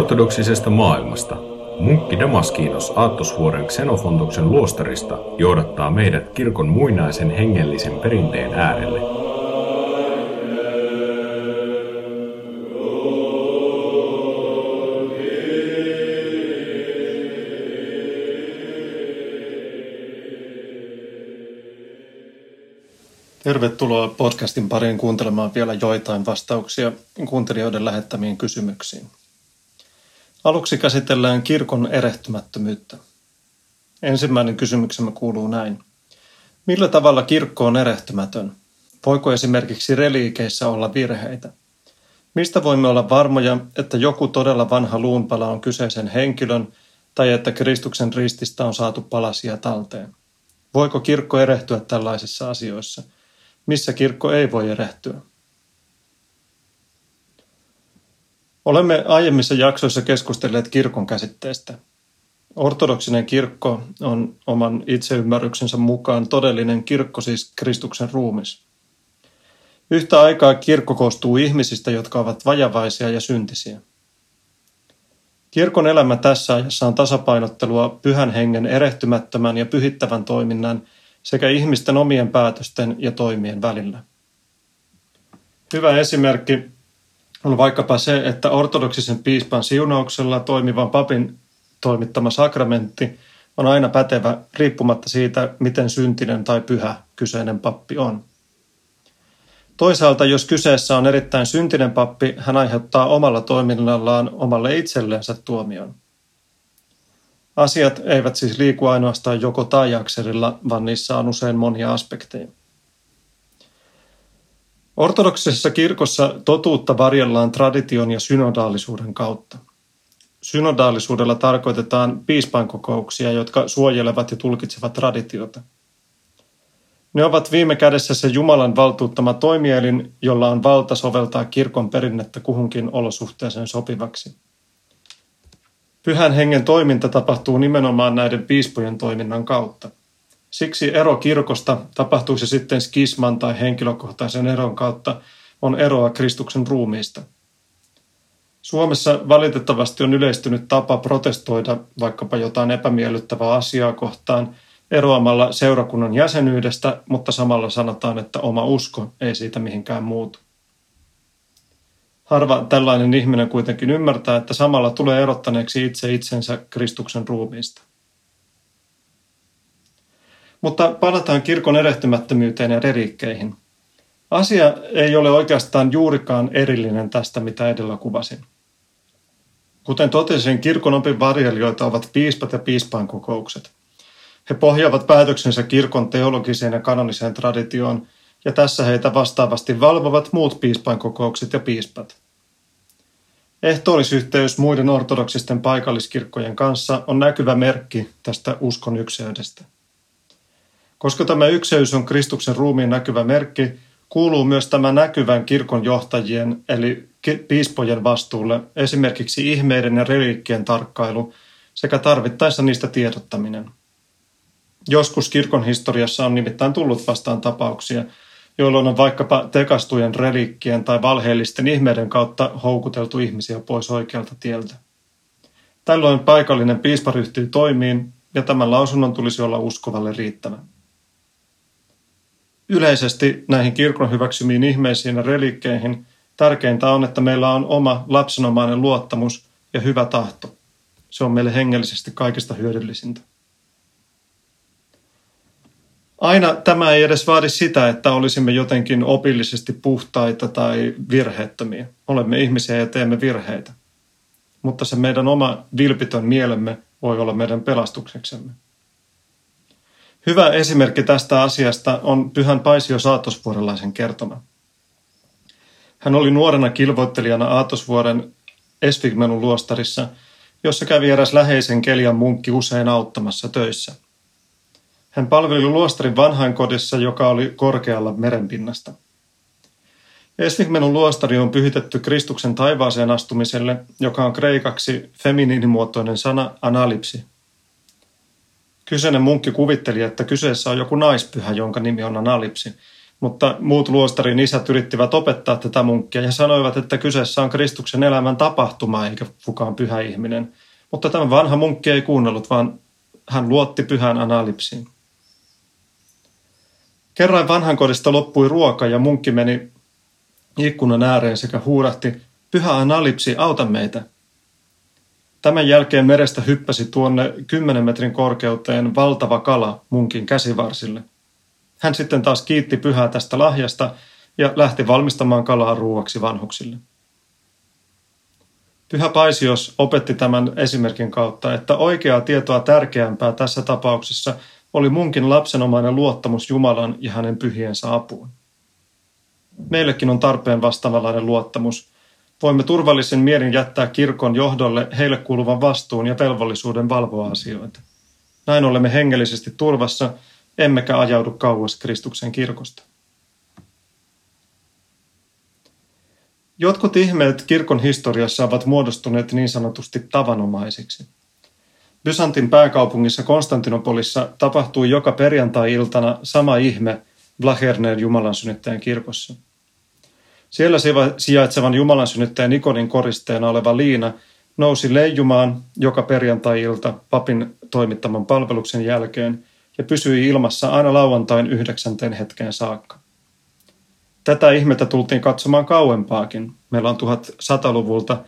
Ortodoksisesta maailmasta munkki Damaskinos Aattosvuoren Xenofontoksen luostarista johdattaa meidät kirkon muinaisen hengellisen perinteen äärelle. Tervetuloa podcastin pariin kuuntelemaan vielä joitain vastauksia kuuntelijoiden lähettämiin kysymyksiin. Aluksi käsitellään kirkon erehtymättömyyttä. Ensimmäinen kysymyksemme kuuluu näin. Millä tavalla kirkko on erehtymätön? Voiko esimerkiksi reliikeissä olla virheitä? Mistä voimme olla varmoja, että joku todella vanha luunpala on kyseisen henkilön tai että Kristuksen rististä on saatu palasia talteen? Voiko kirkko erehtyä tällaisissa asioissa? Missä kirkko ei voi erehtyä? Olemme aiemmissa jaksoissa keskustelleet kirkon käsitteestä. Ortodoksinen kirkko on oman itseymmärryksensä mukaan todellinen kirkko, siis Kristuksen ruumis. Yhtä aikaa kirkko koostuu ihmisistä, jotka ovat vajavaisia ja syntisiä. Kirkon elämä tässä ajassa on tasapainottelua pyhän hengen erehtymättömän ja pyhittävän toiminnan sekä ihmisten omien päätösten ja toimien välillä. Hyvä esimerkki on vaikkapa se, että ortodoksisen piispan siunauksella toimivan papin toimittama sakramentti on aina pätevä riippumatta siitä, miten syntinen tai pyhä kyseinen pappi on. Toisaalta, jos kyseessä on erittäin syntinen pappi, hän aiheuttaa omalla toiminnallaan omalle itsellensä tuomion. Asiat eivät siis liiku ainoastaan joko tai akselilla, vaan niissä on usein monia aspekteja. Ortodoksisessa kirkossa totuutta varjellaan tradition ja synodaalisuuden kautta. Synodaalisuudella tarkoitetaan piispankokouksia, jotka suojelevat ja tulkitsevat traditiota. Ne ovat viime kädessä se Jumalan valtuuttama toimielin, jolla on valta soveltaa kirkon perinnettä kuhunkin olosuhteeseen sopivaksi. Pyhän hengen toiminta tapahtuu nimenomaan näiden piispojen toiminnan kautta. Siksi ero kirkosta, tapahtuu se sitten skisman tai henkilökohtaisen eron kautta, on eroa Kristuksen ruumiista. Suomessa valitettavasti on yleistynyt tapa protestoida vaikkapa jotain epämiellyttävää asiaa kohtaan eroamalla seurakunnan jäsenyydestä, mutta samalla sanotaan, että oma usko ei siitä mihinkään muutu. Harva tällainen ihminen kuitenkin ymmärtää, että samalla tulee erottaneeksi itse itsensä Kristuksen ruumiista. Mutta palataan kirkon erehtymättömyyteen ja reliikkeihin. Asia ei ole oikeastaan juurikaan erillinen tästä, mitä edellä kuvasin. Kuten totesin, kirkon opin varjelijoita ovat piispat ja piispainkokoukset. He pohjaavat päätöksensä kirkon teologiseen ja kanoniseen traditioon, ja tässä heitä vastaavasti valvovat muut piispainkokoukset ja piispat. Ehtoollisyhteys muiden ortodoksisten paikalliskirkkojen kanssa on näkyvä merkki tästä uskon ykseydestä. Koska tämä ykseys on Kristuksen ruumiin näkyvä merkki, kuuluu myös tämä näkyvän kirkon johtajien eli piispojen vastuulle esimerkiksi ihmeiden ja reliikkien tarkkailu sekä tarvittaessa niistä tiedottaminen. Joskus kirkon historiassa on nimittäin tullut vastaan tapauksia, jolloin on vaikkapa tekastujen reliikkien tai valheellisten ihmeiden kautta houkuteltu ihmisiä pois oikealta tieltä. Tällöin paikallinen piispa ryhtyy toimiin ja tämän lausunnon tulisi olla uskovalle riittävä. Yleisesti näihin kirkon hyväksymiin ihmeisiin ja reliikkeihin tärkeintä on, että meillä on oma lapsenomainen luottamus ja hyvä tahto. Se on meille hengellisesti kaikista hyödyllisintä. Aina tämä ei edes vaadi sitä, että olisimme jotenkin opillisesti puhtaita tai virheettömiä. Olemme ihmisiä ja teemme virheitä. Mutta se meidän oma vilpitön mielemme voi olla meidän pelastukseksemme. Hyvä esimerkki tästä asiasta on Pyhän Paisio Saatosvuorelaisen kertoma. Hän oli nuorena kilvoittelijana Aatosvuoren Esfigmenun luostarissa, jossa kävi eräs läheisen Kelian munkki usein auttamassa töissä. Hän palveli luostarin vanhainkodissa, joka oli korkealla merenpinnasta. Esfigmenun luostari on pyhitetty Kristuksen taivaaseen astumiselle, joka on kreikaksi feminiinimuotoinen sana analipsi, Kyseinen munkki kuvitteli, että kyseessä on joku naispyhä, jonka nimi on Analipsi, mutta muut luostarin isät yrittivät opettaa tätä munkkia ja sanoivat, että kyseessä on Kristuksen elämän tapahtuma eikä kukaan pyhä ihminen. Mutta tämä vanha munkki ei kuunnellut, vaan hän luotti pyhän analipsiin. Kerran vanhan kodista loppui ruoka ja munkki meni ikkunan ääreen sekä huudahti, pyhä analipsi, auta meitä. Tämän jälkeen merestä hyppäsi tuonne 10 metrin korkeuteen valtava kala munkin käsivarsille. Hän sitten taas kiitti pyhää tästä lahjasta ja lähti valmistamaan kalaa ruuaksi vanhuksille. Pyhä Paisios opetti tämän esimerkin kautta, että oikeaa tietoa tärkeämpää tässä tapauksessa oli munkin lapsenomainen luottamus Jumalan ja hänen pyhiensä apuun. Meillekin on tarpeen vastaavanlainen luottamus. Voimme turvallisen mielin jättää kirkon johdolle heille kuuluvan vastuun ja velvollisuuden valvoa asioita. Näin olemme hengellisesti turvassa, emmekä ajaudu kauas Kristuksen kirkosta. Jotkut ihmeet kirkon historiassa ovat muodostuneet niin sanotusti tavanomaisiksi. Byzantin pääkaupungissa Konstantinopolissa tapahtui joka perjantai-iltana sama ihme Blaherneen Jumalan synnyttäjän kirkossa. Siellä sijaitsevan Jumalan synnyttäjän ikonin koristeena oleva liina nousi leijumaan joka perjantai-ilta papin toimittaman palveluksen jälkeen ja pysyi ilmassa aina lauantain yhdeksänteen hetkeen saakka. Tätä ihmettä tultiin katsomaan kauempaakin. Meillä on 1100-luvulta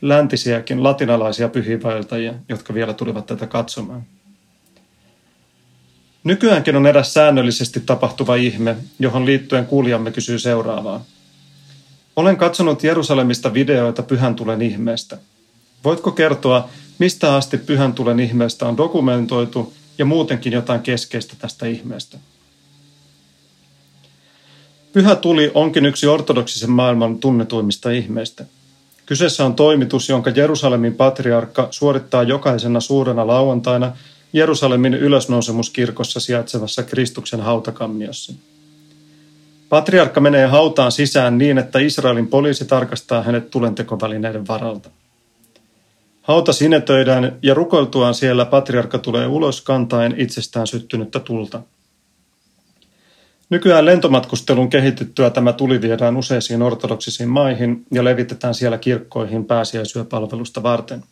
läntisiäkin latinalaisia pyhiinvaeltajia, jotka vielä tulivat tätä katsomaan. Nykyäänkin on eräs säännöllisesti tapahtuva ihme, johon liittyen kuulijamme kysyy seuraavaa. Olen katsonut Jerusalemista videoita pyhän tulen ihmeestä. Voitko kertoa, mistä asti pyhän tulen ihmeestä on dokumentoitu ja muutenkin jotain keskeistä tästä ihmeestä? Pyhä tuli onkin yksi ortodoksisen maailman tunnetuimmista ihmeistä. Kyseessä on toimitus, jonka Jerusalemin patriarkka suorittaa jokaisena suurena lauantaina Jerusalemin ylösnousemuskirkossa sijaitsevassa Kristuksen hautakammiossa. Patriarkka menee hautaan sisään niin, että Israelin poliisi tarkastaa hänet tulentekovälineiden varalta. Hauta sinetöidään ja rukoiltuaan siellä patriarkka tulee ulos kantaen itsestään syttynyttä tulta. Nykyään lentomatkustelun kehityttyä tämä tuli viedään useisiin ortodoksisiin maihin ja levitetään siellä kirkkoihin pääsiäisyöpalvelusta varten.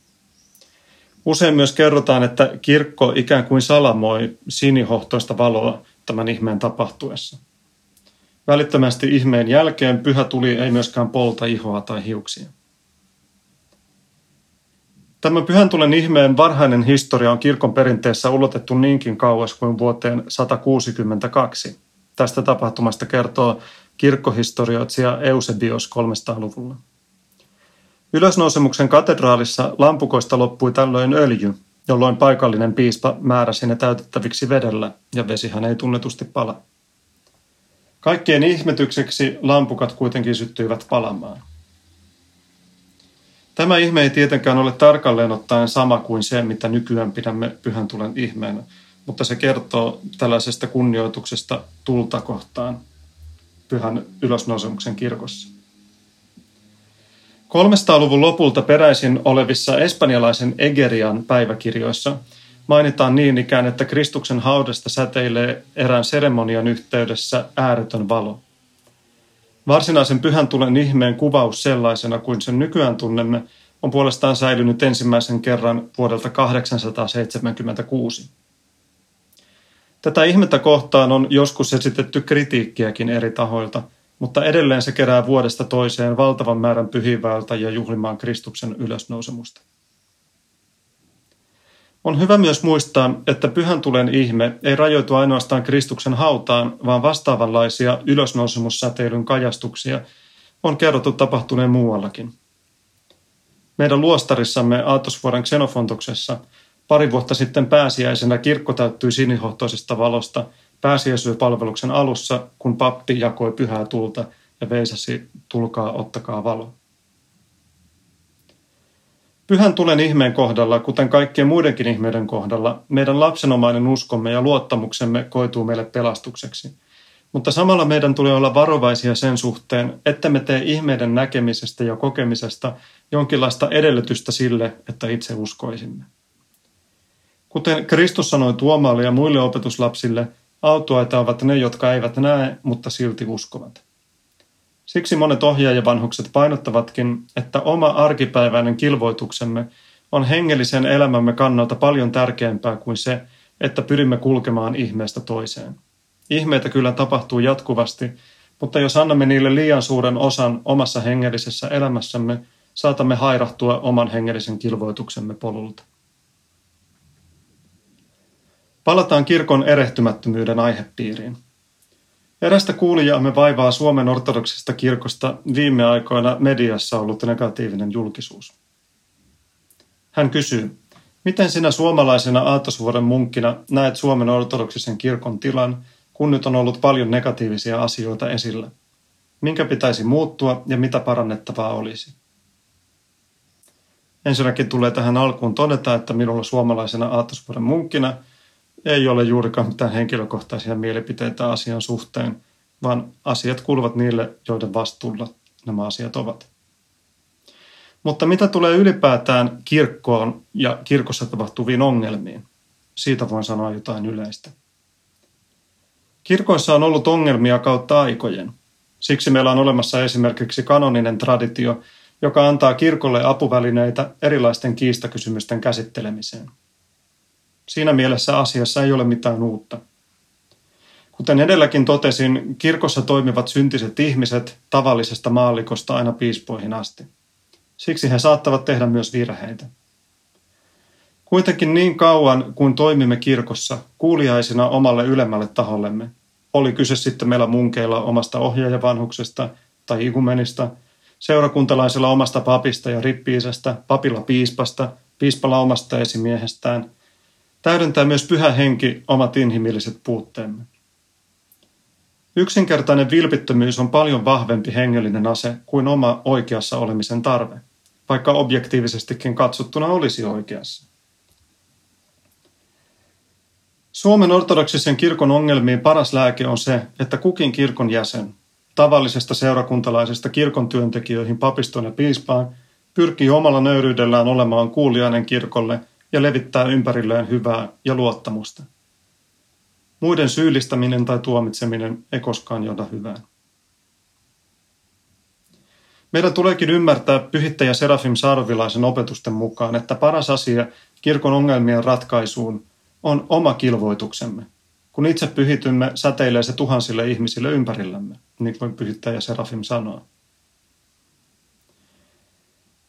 Usein myös kerrotaan, että kirkko ikään kuin salamoi sinihohtoista valoa tämän ihmeen tapahtuessa. Välittömästi ihmeen jälkeen pyhä tuli ei myöskään polta ihoa tai hiuksia. Tämä pyhän tulen ihmeen varhainen historia on kirkon perinteessä ulotettu niinkin kauas kuin vuoteen 162. Tästä tapahtumasta kertoo kirkkohistorioitsija Eusebios 300-luvulla. Ylösnousemuksen katedraalissa lampukoista loppui tällöin öljy, jolloin paikallinen piispa määräsi ne täytettäviksi vedellä, ja vesihän ei tunnetusti pala. Kaikkien ihmetykseksi lampukat kuitenkin syttyivät palamaan. Tämä ihme ei tietenkään ole tarkalleen ottaen sama kuin se, mitä nykyään pidämme pyhän tulen ihmeenä, mutta se kertoo tällaisesta kunnioituksesta tulta kohtaan pyhän ylösnousemuksen kirkossa. 300-luvun lopulta peräisin olevissa espanjalaisen Egerian päiväkirjoissa mainitaan niin ikään, että Kristuksen haudasta säteilee erään seremonian yhteydessä ääretön valo. Varsinaisen pyhän tulen ihmeen kuvaus sellaisena kuin sen nykyään tunnemme on puolestaan säilynyt ensimmäisen kerran vuodelta 876. Tätä ihmettä kohtaan on joskus esitetty kritiikkiäkin eri tahoilta, mutta edelleen se kerää vuodesta toiseen valtavan määrän ja juhlimaan Kristuksen ylösnousemusta. On hyvä myös muistaa, että pyhän tulen ihme ei rajoitu ainoastaan Kristuksen hautaan, vaan vastaavanlaisia ylösnousemussäteilyn kajastuksia on kerrottu tapahtuneen muuallakin. Meidän luostarissamme Aatosvuoren Xenofontoksessa pari vuotta sitten pääsiäisenä kirkko täyttyi sinihohtoisesta valosta pääsiäisyöpalveluksen alussa, kun pappi jakoi pyhää tulta ja veisasi tulkaa ottakaa valo. Pyhän tulen ihmeen kohdalla, kuten kaikkien muidenkin ihmeiden kohdalla, meidän lapsenomainen uskomme ja luottamuksemme koituu meille pelastukseksi. Mutta samalla meidän tulee olla varovaisia sen suhteen, että me tee ihmeiden näkemisestä ja kokemisesta jonkinlaista edellytystä sille, että itse uskoisimme. Kuten Kristus sanoi Tuomaalle ja muille opetuslapsille, Autuaita ovat ne, jotka eivät näe, mutta silti uskovat. Siksi monet ohjaajavanhukset painottavatkin, että oma arkipäiväinen kilvoituksemme on hengellisen elämämme kannalta paljon tärkeämpää kuin se, että pyrimme kulkemaan ihmeestä toiseen. Ihmeitä kyllä tapahtuu jatkuvasti, mutta jos annamme niille liian suuren osan omassa hengellisessä elämässämme, saatamme hairahtua oman hengellisen kilvoituksemme polulta. Palataan kirkon erehtymättömyyden aihepiiriin. Erästä kuulijaamme vaivaa Suomen ortodoksista kirkosta viime aikoina mediassa ollut negatiivinen julkisuus. Hän kysyy, miten sinä suomalaisena Aattosvuoden munkkina näet Suomen ortodoksisen kirkon tilan, kun nyt on ollut paljon negatiivisia asioita esillä? Minkä pitäisi muuttua ja mitä parannettavaa olisi? Ensinnäkin tulee tähän alkuun todeta, että minulla suomalaisena Aattosvuoden munkkina – ei ole juurikaan mitään henkilökohtaisia mielipiteitä asian suhteen, vaan asiat kuuluvat niille, joiden vastuulla nämä asiat ovat. Mutta mitä tulee ylipäätään kirkkoon ja kirkossa tapahtuviin ongelmiin, siitä voin sanoa jotain yleistä. Kirkoissa on ollut ongelmia kautta aikojen. Siksi meillä on olemassa esimerkiksi kanoninen traditio, joka antaa kirkolle apuvälineitä erilaisten kiistakysymysten käsittelemiseen – Siinä mielessä asiassa ei ole mitään uutta. Kuten edelläkin totesin, kirkossa toimivat syntiset ihmiset tavallisesta maallikosta aina piispoihin asti. Siksi he saattavat tehdä myös virheitä. Kuitenkin niin kauan kuin toimimme kirkossa kuuliaisina omalle ylemmälle tahollemme, oli kyse sitten meillä munkeilla omasta ohjaajavanhuksesta tai ikumenista, seurakuntalaisella omasta papista ja rippiisestä, papilla piispasta, piispalla omasta esimiehestään – täydentää myös pyhä henki omat inhimilliset puutteemme. Yksinkertainen vilpittömyys on paljon vahvempi hengellinen ase kuin oma oikeassa olemisen tarve, vaikka objektiivisestikin katsottuna olisi oikeassa. Suomen ortodoksisen kirkon ongelmiin paras lääke on se, että kukin kirkon jäsen, tavallisesta seurakuntalaisesta kirkon työntekijöihin papistoon ja piispaan, pyrkii omalla nöyryydellään olemaan kuulijainen kirkolle – ja levittää ympärilleen hyvää ja luottamusta. Muiden syyllistäminen tai tuomitseminen ei koskaan johda hyvään. Meidän tuleekin ymmärtää pyhittäjä Serafim Sarvilaisen opetusten mukaan, että paras asia kirkon ongelmien ratkaisuun on oma kilvoituksemme. Kun itse pyhitymme, säteilee se tuhansille ihmisille ympärillämme, niin kuin pyhittäjä Serafim sanoo.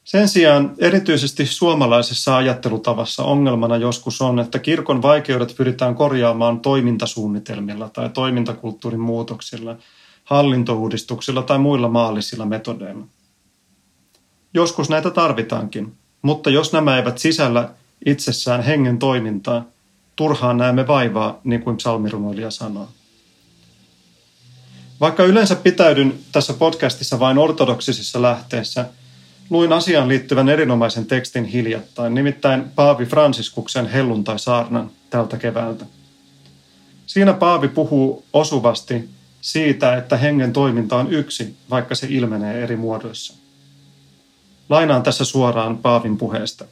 Sen sijaan erityisesti suomalaisessa ajattelutavassa ongelmana joskus on, että kirkon vaikeudet pyritään korjaamaan toimintasuunnitelmilla tai toimintakulttuurin muutoksilla, hallintouudistuksilla tai muilla maallisilla metodeilla. Joskus näitä tarvitaankin, mutta jos nämä eivät sisällä itsessään hengen toimintaa, turhaan näemme vaivaa, niin kuin psalmirunoilija sanoo. Vaikka yleensä pitäydyn tässä podcastissa vain ortodoksisissa lähteissä – Luin asiaan liittyvän erinomaisen tekstin hiljattain, nimittäin Paavi Fransiskuksen helluntai-saarnan tältä keväältä. Siinä Paavi puhuu osuvasti siitä, että hengen toiminta on yksi, vaikka se ilmenee eri muodoissa. Lainaan tässä suoraan Paavin puheesta.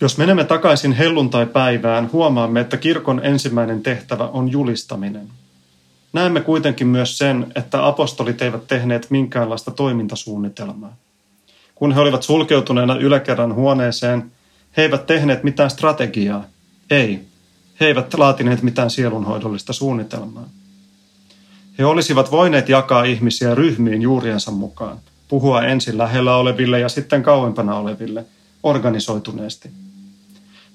Jos menemme takaisin helluntai-päivään, huomaamme, että kirkon ensimmäinen tehtävä on julistaminen – Näemme kuitenkin myös sen, että apostolit eivät tehneet minkäänlaista toimintasuunnitelmaa. Kun he olivat sulkeutuneena yläkerran huoneeseen, he eivät tehneet mitään strategiaa. Ei, he eivät laatineet mitään sielunhoidollista suunnitelmaa. He olisivat voineet jakaa ihmisiä ryhmiin juuriensa mukaan, puhua ensin lähellä oleville ja sitten kauempana oleville, organisoituneesti.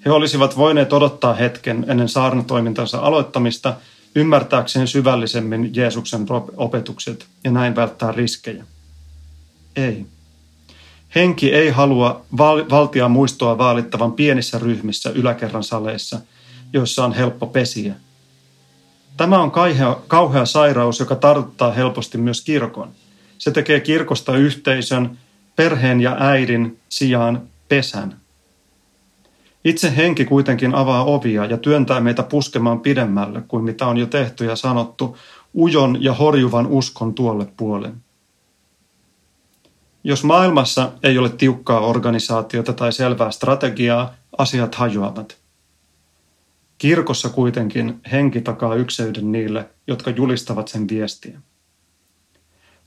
He olisivat voineet odottaa hetken ennen saarnatoimintansa aloittamista – ymmärtääkseen syvällisemmin Jeesuksen opetukset ja näin välttää riskejä. Ei. Henki ei halua val- valtia muistoa vaalittavan pienissä ryhmissä yläkerran saleissa, joissa on helppo pesiä. Tämä on kauhea, kauhea sairaus, joka tartuttaa helposti myös kirkon. Se tekee kirkosta yhteisön, perheen ja äidin sijaan pesän – itse henki kuitenkin avaa ovia ja työntää meitä puskemaan pidemmälle kuin mitä on jo tehty ja sanottu ujon ja horjuvan uskon tuolle puolen. Jos maailmassa ei ole tiukkaa organisaatiota tai selvää strategiaa, asiat hajoavat. Kirkossa kuitenkin henki takaa ykseyden niille, jotka julistavat sen viestiä.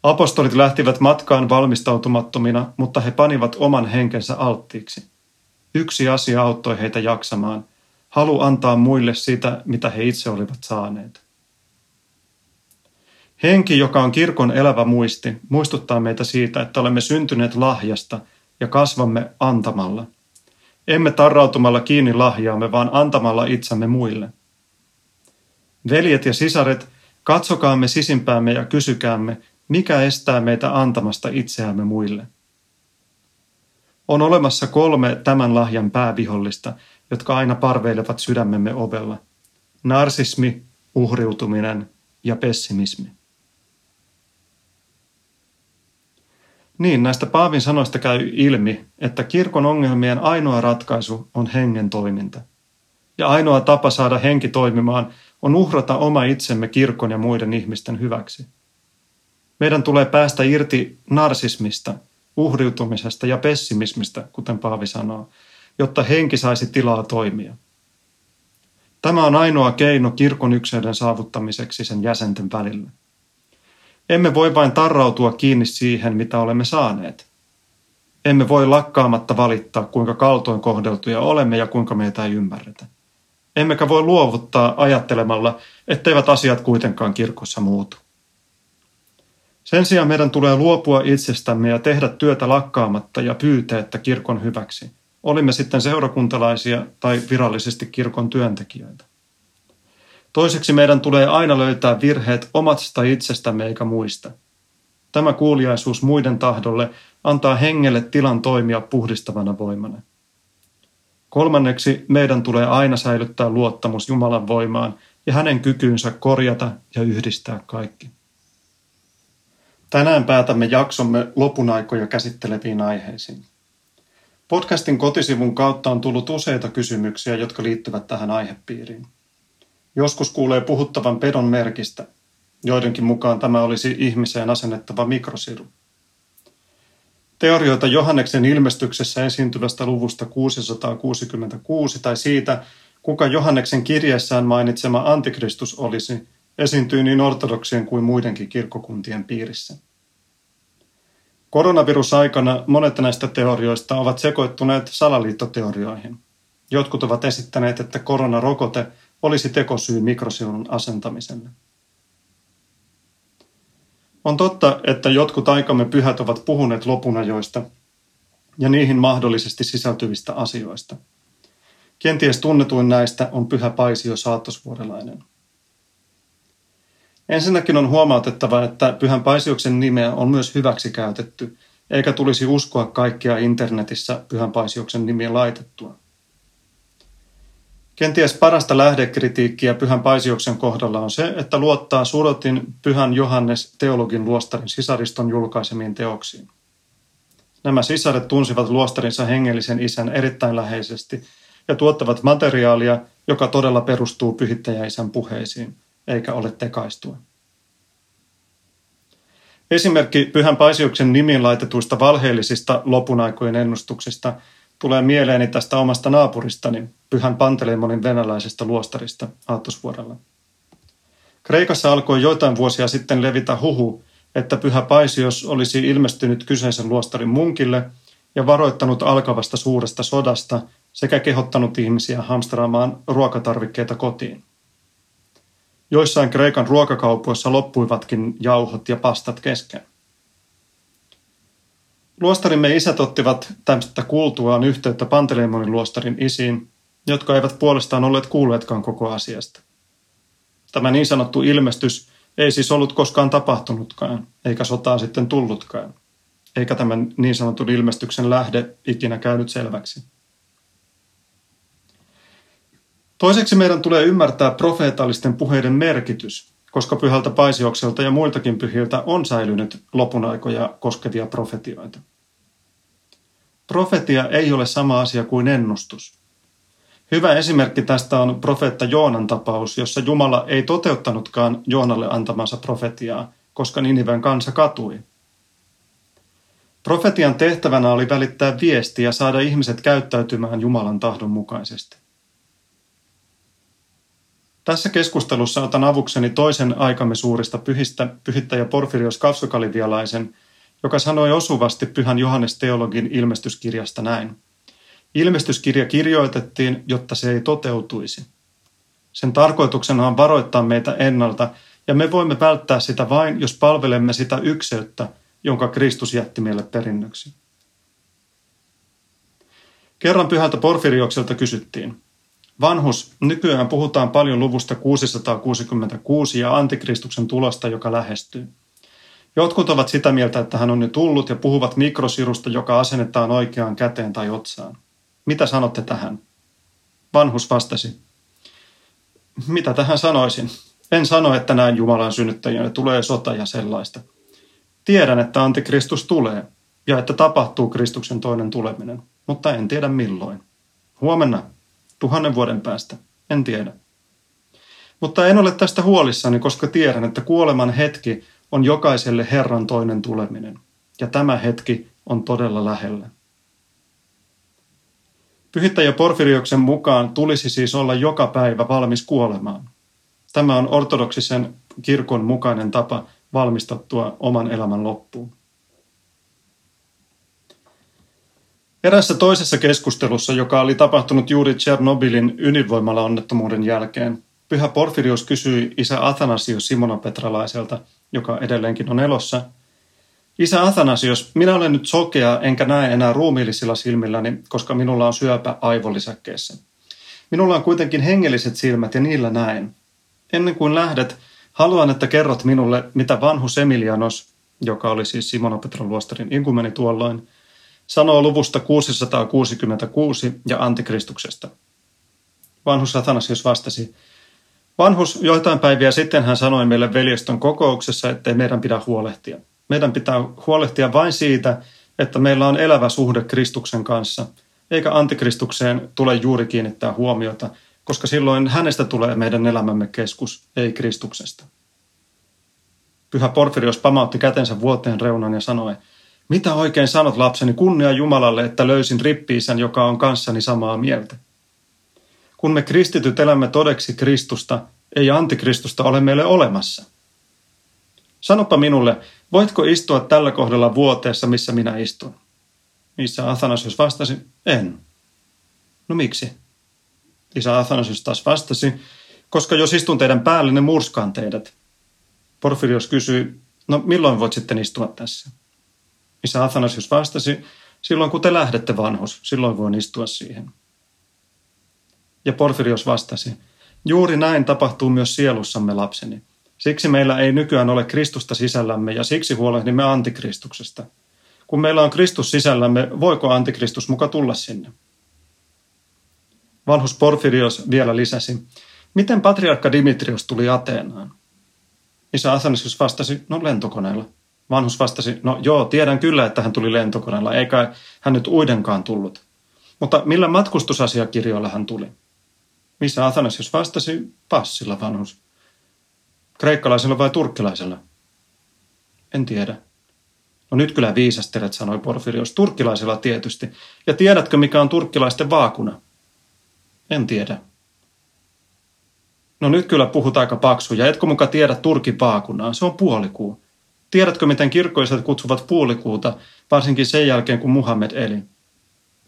Apostolit lähtivät matkaan valmistautumattomina, mutta he panivat oman henkensä alttiiksi. Yksi asia auttoi heitä jaksamaan, halu antaa muille sitä, mitä he itse olivat saaneet. Henki, joka on kirkon elävä muisti, muistuttaa meitä siitä, että olemme syntyneet lahjasta ja kasvamme antamalla. Emme tarrautumalla kiinni lahjaamme, vaan antamalla itsemme muille. Veljet ja sisaret, katsokaamme sisimpäämme ja kysykäämme, mikä estää meitä antamasta itseämme muille. On olemassa kolme tämän lahjan päävihollista, jotka aina parveilevat sydämemme ovella. Narsismi, uhriutuminen ja pessimismi. Niin, näistä Paavin sanoista käy ilmi, että kirkon ongelmien ainoa ratkaisu on hengen toiminta. Ja ainoa tapa saada henki toimimaan on uhrata oma itsemme kirkon ja muiden ihmisten hyväksi. Meidän tulee päästä irti narsismista, uhriutumisesta ja pessimismistä, kuten Paavi sanoo, jotta henki saisi tilaa toimia. Tämä on ainoa keino kirkon ykseyden saavuttamiseksi sen jäsenten välillä. Emme voi vain tarrautua kiinni siihen, mitä olemme saaneet. Emme voi lakkaamatta valittaa, kuinka kaltoin kohdeltuja olemme ja kuinka meitä ei ymmärretä. Emmekä voi luovuttaa ajattelemalla, etteivät asiat kuitenkaan kirkossa muutu. Sen sijaan meidän tulee luopua itsestämme ja tehdä työtä lakkaamatta ja pyyteettä kirkon hyväksi. Olimme sitten seurakuntalaisia tai virallisesti kirkon työntekijöitä. Toiseksi meidän tulee aina löytää virheet omasta itsestämme eikä muista. Tämä kuuliaisuus muiden tahdolle antaa hengelle tilan toimia puhdistavana voimana. Kolmanneksi meidän tulee aina säilyttää luottamus Jumalan voimaan ja hänen kykyynsä korjata ja yhdistää kaikki. Tänään päätämme jaksomme lopun aikoja käsitteleviin aiheisiin. Podcastin kotisivun kautta on tullut useita kysymyksiä, jotka liittyvät tähän aihepiiriin. Joskus kuulee puhuttavan pedon merkistä. Joidenkin mukaan tämä olisi ihmiseen asennettava mikrosiru. Teorioita Johanneksen ilmestyksessä esiintyvästä luvusta 666 tai siitä, kuka Johanneksen kirjeessään mainitsema antikristus olisi, esiintyy niin ortodoksien kuin muidenkin kirkkokuntien piirissä. Koronavirusaikana monet näistä teorioista ovat sekoittuneet salaliittoteorioihin. Jotkut ovat esittäneet, että koronarokote olisi tekosyy mikrosirun asentamiselle. On totta, että jotkut aikamme pyhät ovat puhuneet lopunajoista ja niihin mahdollisesti sisältyvistä asioista. Kenties tunnetuin näistä on pyhä Paisio saattosvuorelainen. Ensinnäkin on huomautettava, että Pyhän Paisioksen nimeä on myös hyväksi käytetty, eikä tulisi uskoa kaikkia internetissä Pyhän Paisioksen nimiä laitettua. Kenties parasta lähdekritiikkiä Pyhän Paisioksen kohdalla on se, että luottaa Sudotin Pyhän Johannes teologin luostarin sisariston julkaisemiin teoksiin. Nämä sisaret tunsivat luostarinsa hengellisen isän erittäin läheisesti ja tuottavat materiaalia, joka todella perustuu pyhittäjäisän puheisiin – eikä ole tekaistua. Esimerkki Pyhän Paisiuksen nimiin laitetuista valheellisista lopunaikojen ennustuksista tulee mieleeni tästä omasta naapuristani, Pyhän Panteleimonin venäläisestä luostarista Aattosvuorella. Kreikassa alkoi joitain vuosia sitten levitä huhu, että Pyhä Paisios olisi ilmestynyt kyseisen luostarin munkille ja varoittanut alkavasta suuresta sodasta sekä kehottanut ihmisiä hamstraamaan ruokatarvikkeita kotiin. Joissain Kreikan ruokakaupoissa loppuivatkin jauhot ja pastat kesken. Luostarimme isät ottivat tästä kuultuaan yhteyttä Panteleimonin luostarin isiin, jotka eivät puolestaan olleet kuulleetkaan koko asiasta. Tämä niin sanottu ilmestys ei siis ollut koskaan tapahtunutkaan, eikä sotaa sitten tullutkaan, eikä tämän niin sanotun ilmestyksen lähde ikinä käynyt selväksi. Toiseksi meidän tulee ymmärtää profeetallisten puheiden merkitys, koska pyhältä Paisiokselta ja muiltakin pyhiltä on säilynyt lopun aikoja koskevia profetioita. Profetia ei ole sama asia kuin ennustus. Hyvä esimerkki tästä on profeetta Joonan tapaus, jossa Jumala ei toteuttanutkaan Joonalle antamansa profetiaa, koska Niniven kansa katui. Profetian tehtävänä oli välittää viesti ja saada ihmiset käyttäytymään Jumalan tahdon mukaisesti. Tässä keskustelussa otan avukseni toisen aikamme suurista pyhistä, pyhittäjä Porfirios Kavsokalivialaisen, joka sanoi osuvasti pyhän Johannes Teologin ilmestyskirjasta näin. Ilmestyskirja kirjoitettiin, jotta se ei toteutuisi. Sen tarkoituksena on varoittaa meitä ennalta, ja me voimme välttää sitä vain, jos palvelemme sitä ykseyttä, jonka Kristus jätti meille perinnöksi. Kerran pyhältä Porfiriokselta kysyttiin, Vanhus, nykyään puhutaan paljon luvusta 666 ja antikristuksen tulosta, joka lähestyy. Jotkut ovat sitä mieltä, että hän on jo tullut ja puhuvat mikrosirusta, joka asennetaan oikeaan käteen tai otsaan. Mitä sanotte tähän? Vanhus vastasi. Mitä tähän sanoisin? En sano, että näin Jumalan synnyttäjänä tulee sota ja sellaista. Tiedän, että antikristus tulee ja että tapahtuu Kristuksen toinen tuleminen, mutta en tiedä milloin. Huomenna tuhannen vuoden päästä, en tiedä. Mutta en ole tästä huolissani, koska tiedän, että kuoleman hetki on jokaiselle Herran toinen tuleminen. Ja tämä hetki on todella lähellä. Pyhittäjä Porfirioksen mukaan tulisi siis olla joka päivä valmis kuolemaan. Tämä on ortodoksisen kirkon mukainen tapa valmistattua oman elämän loppuun. Erässä toisessa keskustelussa, joka oli tapahtunut juuri Tchernobylin ydinvoimala-onnettomuuden jälkeen, Pyhä Porfirius kysyi isä Athanasios Simonopetralaiselta, joka edelleenkin on elossa, Isä Athanasios, minä olen nyt sokea enkä näe enää ruumiillisilla silmilläni, koska minulla on syöpä aivolisäkkeessä. Minulla on kuitenkin hengelliset silmät ja niillä näen. Ennen kuin lähdet, haluan, että kerrot minulle, mitä vanhus Emilianos, joka oli siis Simonopetron luostarin inkumeni tuolloin, sanoo luvusta 666 ja antikristuksesta. Vanhus Athanasius vastasi, Vanhus joitain päiviä sitten hän sanoi meille veljestön kokouksessa, ettei meidän pidä huolehtia. Meidän pitää huolehtia vain siitä, että meillä on elävä suhde Kristuksen kanssa, eikä antikristukseen tule juuri kiinnittää huomiota, koska silloin hänestä tulee meidän elämämme keskus, ei Kristuksesta. Pyhä Porfirios pamautti kätensä vuoteen reunan ja sanoi, mitä oikein sanot lapseni, kunnia Jumalalle, että löysin rippiisän, joka on kanssani samaa mieltä. Kun me kristityt elämme todeksi Kristusta, ei antikristusta ole meille olemassa. Sanopa minulle, voitko istua tällä kohdalla vuoteessa, missä minä istun? Isä Athanasius vastasi, en. No miksi? Isä Athanasius taas vastasi, koska jos istun teidän päällenne, murskaan teidät. Porfirios kysyi, no milloin voit sitten istua tässä? Isä Athanasius vastasi, silloin kun te lähdette vanhus, silloin voin istua siihen. Ja Porfirios vastasi, juuri näin tapahtuu myös sielussamme lapseni. Siksi meillä ei nykyään ole Kristusta sisällämme ja siksi huolehdimme antikristuksesta. Kun meillä on Kristus sisällämme, voiko antikristus muka tulla sinne? Vanhus Porfirios vielä lisäsi, miten patriarkka Dimitrios tuli Ateenaan? Isä Athanasius vastasi, no lentokoneella. Vanhus vastasi, no joo, tiedän kyllä, että hän tuli lentokoneella, eikä hän nyt uidenkaan tullut. Mutta millä matkustusasiakirjoilla hän tuli? Missä Athanasius vastasi, passilla vanhus. Kreikkalaisella vai turkkilaisella? En tiedä. No nyt kyllä viisastelet, sanoi Porfirios. Turkkilaisella tietysti. Ja tiedätkö, mikä on turkkilaisten vaakuna? En tiedä. No nyt kyllä puhut aika paksu, ja etkö muka tiedä Turkin vaakunaa? Se on puolikuu. Tiedätkö, miten kirkkoiset kutsuvat puolikuuta, varsinkin sen jälkeen, kun Muhammed eli?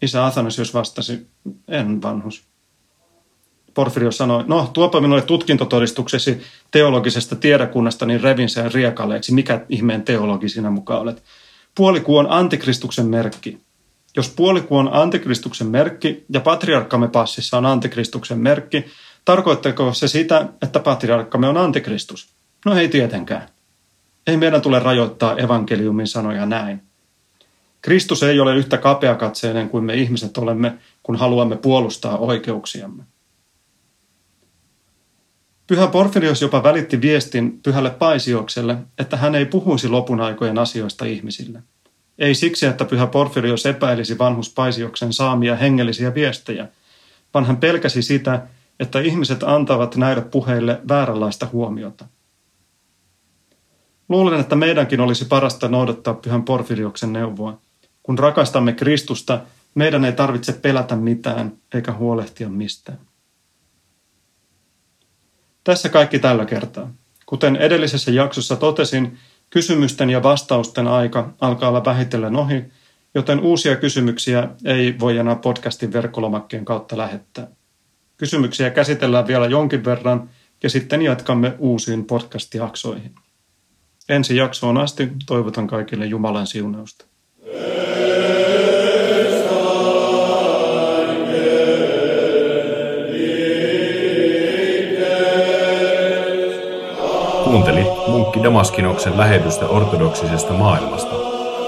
Isä Athanasius vastasi, en vanhus. Porfirio sanoi, no tuopa minulle tutkintotodistuksesi teologisesta tiedekunnasta, niin revin sen riekaleeksi. Mikä ihmeen teologi sinä mukaan olet? Puolikuu on antikristuksen merkki. Jos puolikuu on antikristuksen merkki ja patriarkkamme passissa on antikristuksen merkki, tarkoittako se sitä, että patriarkkamme on antikristus? No ei tietenkään. Ei meidän tule rajoittaa evankeliumin sanoja näin. Kristus ei ole yhtä kapeakatseinen kuin me ihmiset olemme, kun haluamme puolustaa oikeuksiamme. Pyhä Porfirios jopa välitti viestin pyhälle Paisiokselle, että hän ei puhuisi lopun aikojen asioista ihmisille. Ei siksi, että pyhä Porfirios epäilisi vanhus Paisioksen saamia hengellisiä viestejä, vaan hän pelkäsi sitä, että ihmiset antavat näille puheille vääränlaista huomiota. Luulen, että meidänkin olisi parasta noudattaa pyhän Porfirioksen neuvoa. Kun rakastamme Kristusta, meidän ei tarvitse pelätä mitään eikä huolehtia mistään. Tässä kaikki tällä kertaa. Kuten edellisessä jaksossa totesin, kysymysten ja vastausten aika alkaa olla vähitellen ohi, joten uusia kysymyksiä ei voi enää podcastin verkkolomakkeen kautta lähettää. Kysymyksiä käsitellään vielä jonkin verran ja sitten jatkamme uusiin podcast-jaksoihin. Ensi jaksoon asti toivotan kaikille Jumalan siunausta. Kuunteli munkki Damaskinoksen lähetystä ortodoksisesta maailmasta.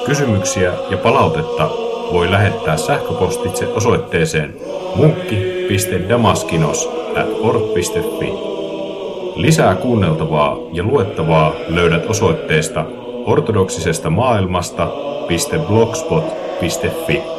Kysymyksiä ja palautetta voi lähettää sähköpostitse osoitteeseen munkki.damaskinos.org.fi. Lisää kuunneltavaa ja luettavaa löydät osoitteesta ortodoksisesta maailmasta.blogspot.fi.